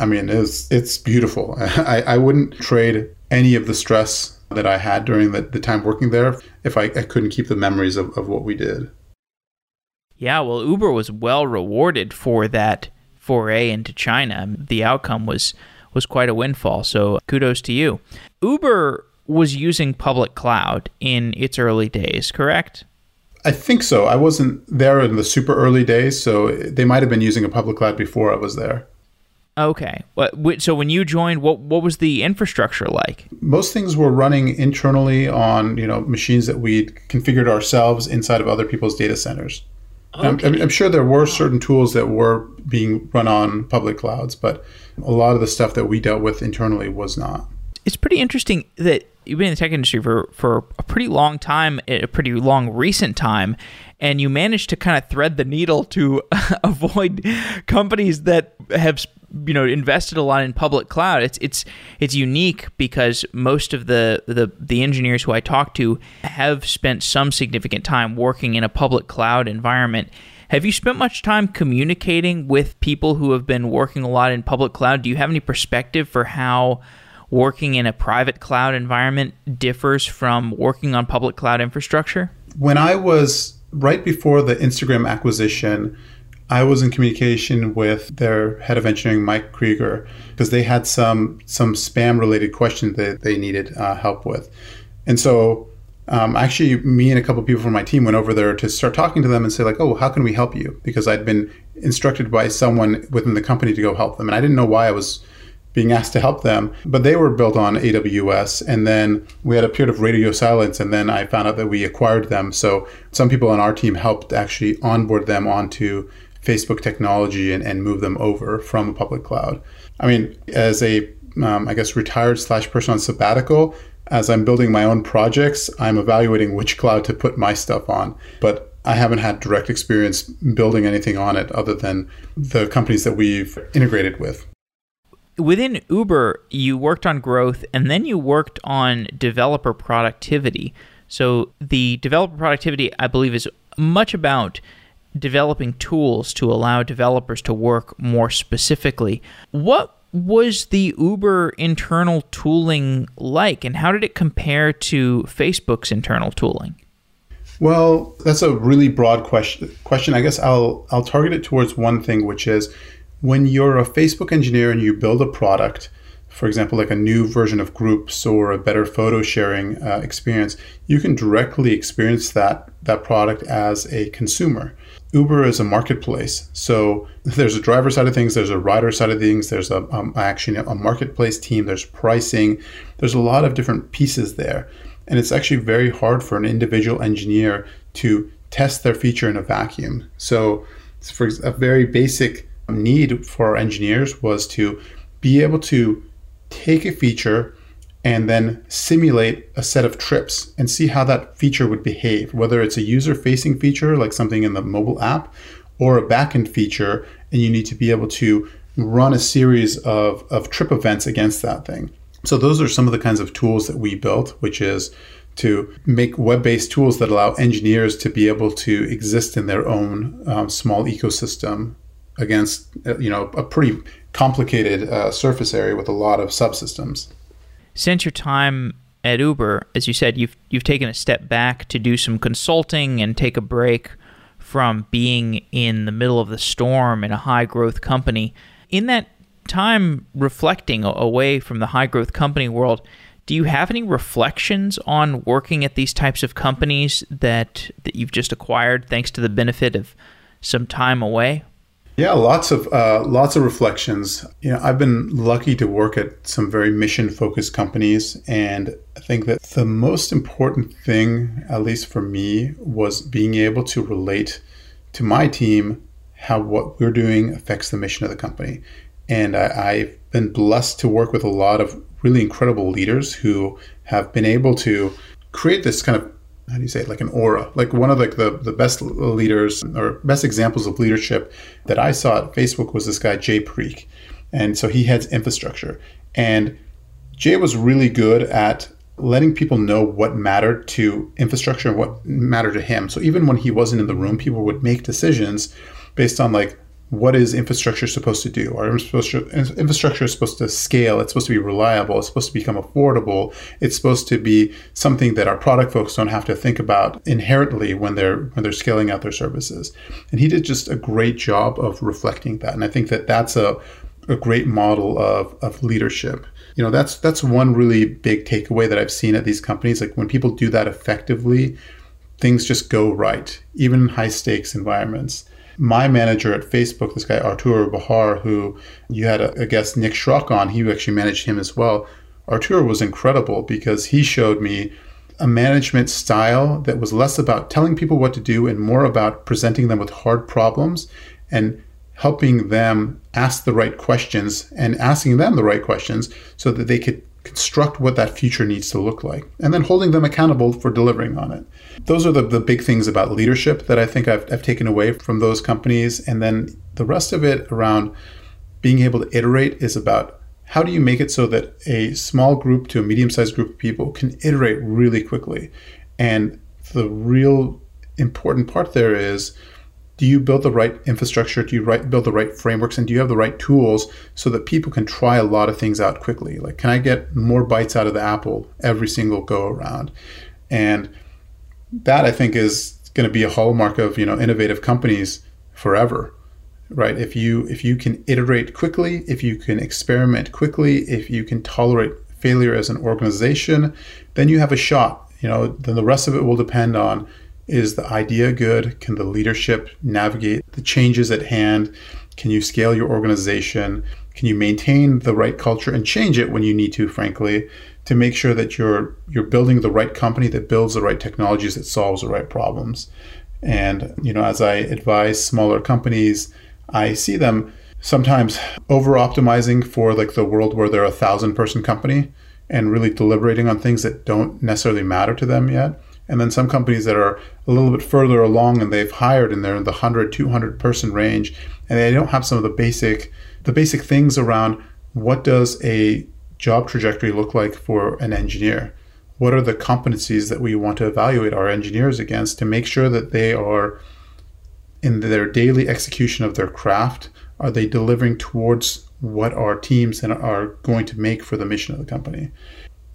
I mean, it's, it's beautiful. I, I wouldn't trade any of the stress that I had during the, the time working there if I, I couldn't keep the memories of, of what we did. Yeah, well, Uber was well rewarded for that foray into China. The outcome was was quite a windfall. So kudos to you. Uber was using public cloud in its early days, correct? I think so. I wasn't there in the super early days, so they might have been using a public cloud before I was there. Okay. So when you joined, what what was the infrastructure like? Most things were running internally on you know machines that we configured ourselves inside of other people's data centers. Okay. I'm, I'm, sure there were certain tools that were being run on public clouds, but a lot of the stuff that we dealt with internally was not. It's pretty interesting that you've been in the tech industry for, for a pretty long time, a pretty long recent time, and you managed to kind of thread the needle to avoid companies that have you know invested a lot in public cloud it's it's it's unique because most of the the the engineers who I talk to have spent some significant time working in a public cloud environment. Have you spent much time communicating with people who have been working a lot in public cloud? Do you have any perspective for how working in a private cloud environment differs from working on public cloud infrastructure? When I was right before the Instagram acquisition I was in communication with their head of engineering, Mike Krieger, because they had some some spam related questions that they needed uh, help with, and so um, actually, me and a couple of people from my team went over there to start talking to them and say like, "Oh, how can we help you?" Because I'd been instructed by someone within the company to go help them, and I didn't know why I was being asked to help them. But they were built on AWS. And then we had a period of radio silence. And then I found out that we acquired them. So some people on our team helped actually onboard them onto Facebook technology and, and move them over from a public cloud. I mean, as a um, I guess retired slash person on sabbatical, as I'm building my own projects, I'm evaluating which cloud to put my stuff on. But I haven't had direct experience building anything on it other than the companies that we've integrated with. Within Uber, you worked on growth and then you worked on developer productivity. So the developer productivity, I believe, is much about developing tools to allow developers to work more specifically. What was the Uber internal tooling like, and how did it compare to Facebook's internal tooling? Well, that's a really broad question. Question. I guess I'll I'll target it towards one thing, which is when you're a Facebook engineer and you build a product, for example, like a new version of Groups or a better photo sharing uh, experience, you can directly experience that that product as a consumer. Uber is a marketplace. So there's a driver side of things, there's a rider side of things, there's a um, actually a marketplace team, there's pricing, there's a lot of different pieces there. And it's actually very hard for an individual engineer to test their feature in a vacuum. So for a very basic need for our engineers was to be able to take a feature and then simulate a set of trips and see how that feature would behave, whether it's a user facing feature like something in the mobile app or a backend feature, and you need to be able to run a series of, of trip events against that thing. So, those are some of the kinds of tools that we built, which is to make web based tools that allow engineers to be able to exist in their own um, small ecosystem against uh, you know a pretty complicated uh, surface area with a lot of subsystems since your time at Uber, as you said, you've you've taken a step back to do some consulting and take a break from being in the middle of the storm in a high growth company. In that time reflecting away from the high growth company world, do you have any reflections on working at these types of companies that that you've just acquired thanks to the benefit of some time away? Yeah, lots of uh, lots of reflections. You know, I've been lucky to work at some very mission focused companies, and I think that the most important thing, at least for me, was being able to relate to my team how what we're doing affects the mission of the company. And I, I've been blessed to work with a lot of really incredible leaders who have been able to create this kind of how do you say it, like an aura. Like one of like the, the best leaders or best examples of leadership that i saw at facebook was this guy jay parikh and so he heads infrastructure. And Jay was really good at letting people know what mattered to infrastructure and what mattered to him. So even when he wasn't in the room, people would make decisions based on like what is infrastructure supposed to do? Our infrastructure is supposed to scale. It's supposed to be reliable. It's supposed to become affordable. It's supposed to be something that our product folks don't have to think about inherently when they're when they're scaling out their services. And he did just a great job of reflecting that. And I think that that's a a great model of, of leadership. You know, that's that's one really big takeaway that I've seen at these companies. Like when people do that effectively, things just go right, even in high stakes environments my manager at Facebook, this guy Arturo Bejar, who you had a, a guest Nick Schrock on, he actually managed him as well. Arturo was incredible because he showed me a management style that was less about telling people what to do and more about presenting them with hard problems and helping them ask the right questions and asking them the right questions so that they could construct what that future needs to look like, and then holding them accountable for delivering on it. Those are the, the big things about leadership that I think I've, I've taken away from those companies. And then the rest of it around being able to iterate is about how do you make it so that a small group to a medium sized group of people can iterate really quickly? And the real important part there is do you build the right infrastructure? Do you right, build the right frameworks? And do you have the right tools so that people can try a lot of things out quickly? Like, can I get more bites out of the apple every single go around? And that I think is going to be a hallmark of you know innovative companies forever, right? If you if you can iterate quickly, if you can experiment quickly, if you can tolerate failure as an organization, then you have a shot. You know, then the rest of it will depend on is the idea good? Can the leadership navigate the changes at hand? Can you scale your organization? Can you maintain the right culture and change it when you need to, frankly, to make sure that you're you're building the right company that builds the right technologies that solves the right problems. And you know, as I advise smaller companies, I see them sometimes over optimizing for like the world where they're a thousand person company and really deliberating on things that don't necessarily matter to them yet and then some companies that are a little bit further along and they've hired and they're in the 100 200 person range and they don't have some of the basic the basic things around what does a job trajectory look like for an engineer? What are the competencies that we want to evaluate our engineers against to make sure that they are in their daily execution of their craft? Are they delivering towards what our teams are going to make for the mission of the company?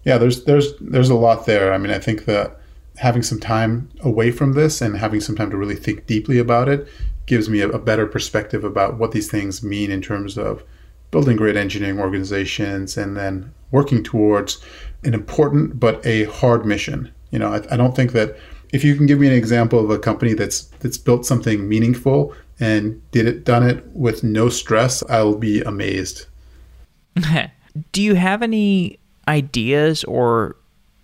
Yeah there's there's there's a lot there. I mean i think that having some time away from this and having some time to really think deeply about it gives me a, a, better perspective about what these things mean in terms of building great engineering organizations and then working towards an important but a hard mission. You know, I, I don't think that if you can give me an example of a company that's that's built something meaningful and did it done it with no stress, I'll be amazed. Do you have any ideas or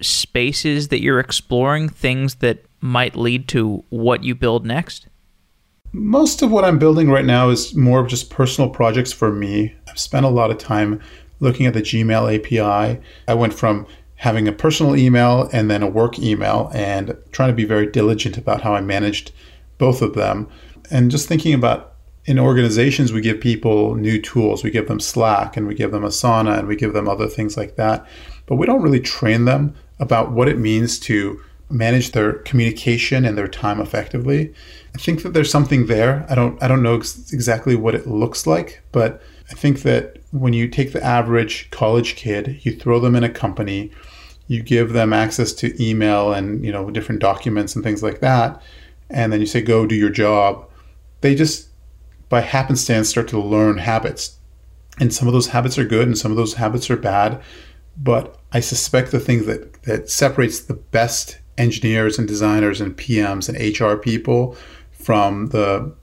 spaces that you're exploring, things that might lead to what you build next? Most of what I'm building right now is more of just personal projects for me. I've spent a lot of time looking at the Gmail API. I went from having a personal email and then a work email and trying to be very diligent about how I managed both of them. And just thinking about in organizations, we give people new tools. We give them Slack and we give them Asana and we give them other things like that. But we don't really train them about what it means to manage their communication and their time effectively. I think that there's something there. I don't I don't know ex- exactly what it looks like, but I think that when you take the average college kid, you throw them in a company, you give them access to email and, you know, different documents and things like that, and then you say go do your job. They just by happenstance start to learn habits. And some of those habits are good and some of those habits are bad but I suspect the thing that, that separates the best engineers and designers and PMs and HR people from the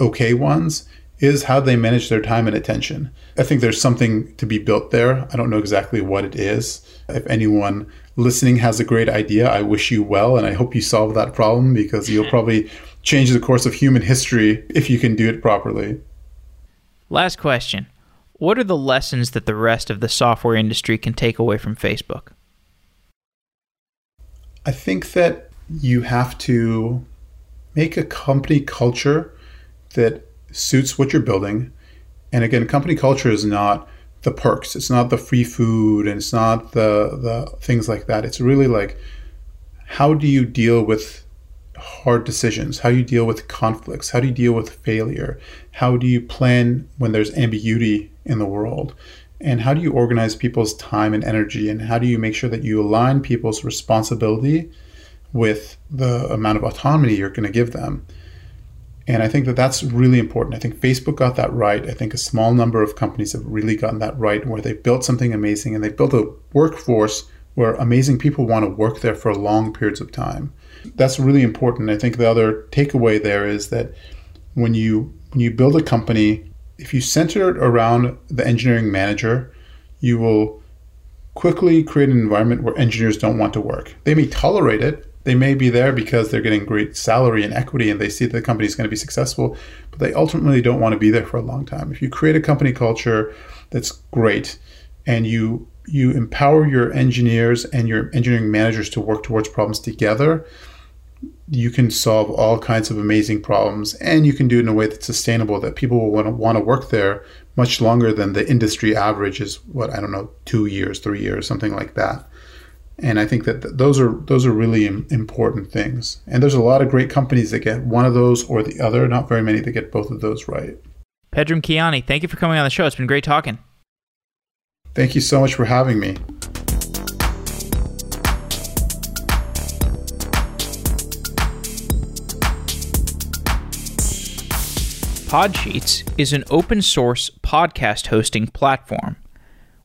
okay ones is how they manage their time and attention. I think there's something to be built there. I don't know exactly what it is. If anyone listening has a great idea, I wish you well and I hope you solve that problem because you'll probably change the course of human history if you can do it properly. Last question what are the lessons that the rest of the software industry can take away from Facebook? I think that you have to make a company culture that suits what you're building. And again, company culture is not the perks. It's not the free food and it's not the the things like that. It's really like how do you deal with hard decisions? How do you deal with conflicts? How do you deal with failure? How do you plan when there's ambiguity in the world? And how do you organize people's time and energy? And how do you make sure that you align people's responsibility with the amount of autonomy you're going to give them? And I think that that's really important. I think Facebook got that right. I think a small number of companies have really gotten that right, where they built something amazing and they built a workforce where amazing people want to work there for long periods of time. That's really important. I think the other takeaway there is that when you when you build a company, if you center it around the engineering manager, you will quickly create an environment where engineers don't want to work. They may tolerate it, they may be there because they're getting great salary and equity and they see that the company is going to be successful, but they ultimately don't want to be there for a long time. If you create a company culture that's great and you you empower your engineers and your engineering managers to work towards problems together, you can solve all kinds of amazing problems and you can do it in a way that's sustainable that people will want to, want to work there much longer than the industry average is what I don't know 2 years, 3 years, something like that and I think that th- those are those are really Im- important things. And there's a lot of great companies that get one of those or the other. Not very many that get both of those right. Pedram Keyani thank you for coming on the show. It's been great talking. Thank you so much for having me. Podsheets is an open source podcast hosting platform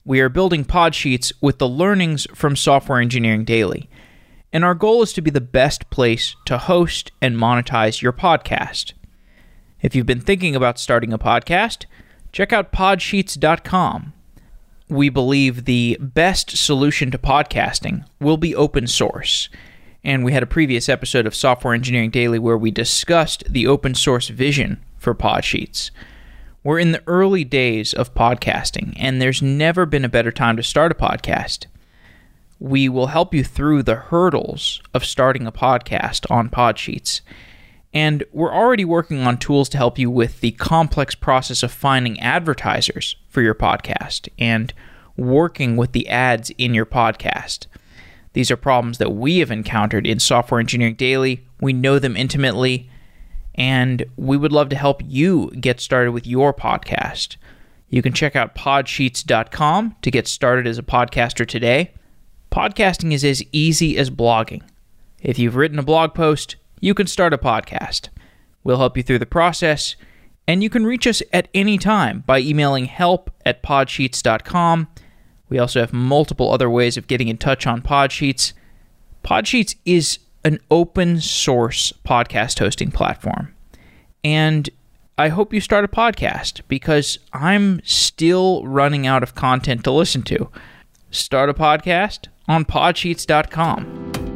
we are building Podsheets with the learnings from Software Engineering Daily. And our goal is to be the best place to host and monetize your podcast. If you've been thinking about starting a podcast, check out podsheets.com. We believe the best solution to podcasting will be open source. And we had a previous episode of Software Engineering Daily where we discussed the open source vision for Podsheets. We're in the early days of podcasting, and there's never been a better time to start a podcast. We will help you through the hurdles of starting a podcast on Podsheets. And we're already working on tools to help you with the complex process of finding advertisers for your podcast and working with the ads in your podcast. These are problems that we have encountered in Software Engineering Daily. We know them intimately, and we would love to help you get started with your podcast. You can check out podsheets.com to get started as a podcaster today. Podcasting is as easy as blogging. If you've written a blog post, you can start a podcast. We'll help you through the process, and you can reach us at any time by emailing help at podsheets.com. We also have multiple other ways of getting in touch on Podsheets. Podsheets is an open source podcast hosting platform. And I hope you start a podcast because I'm still running out of content to listen to. Start a podcast on podsheets.com.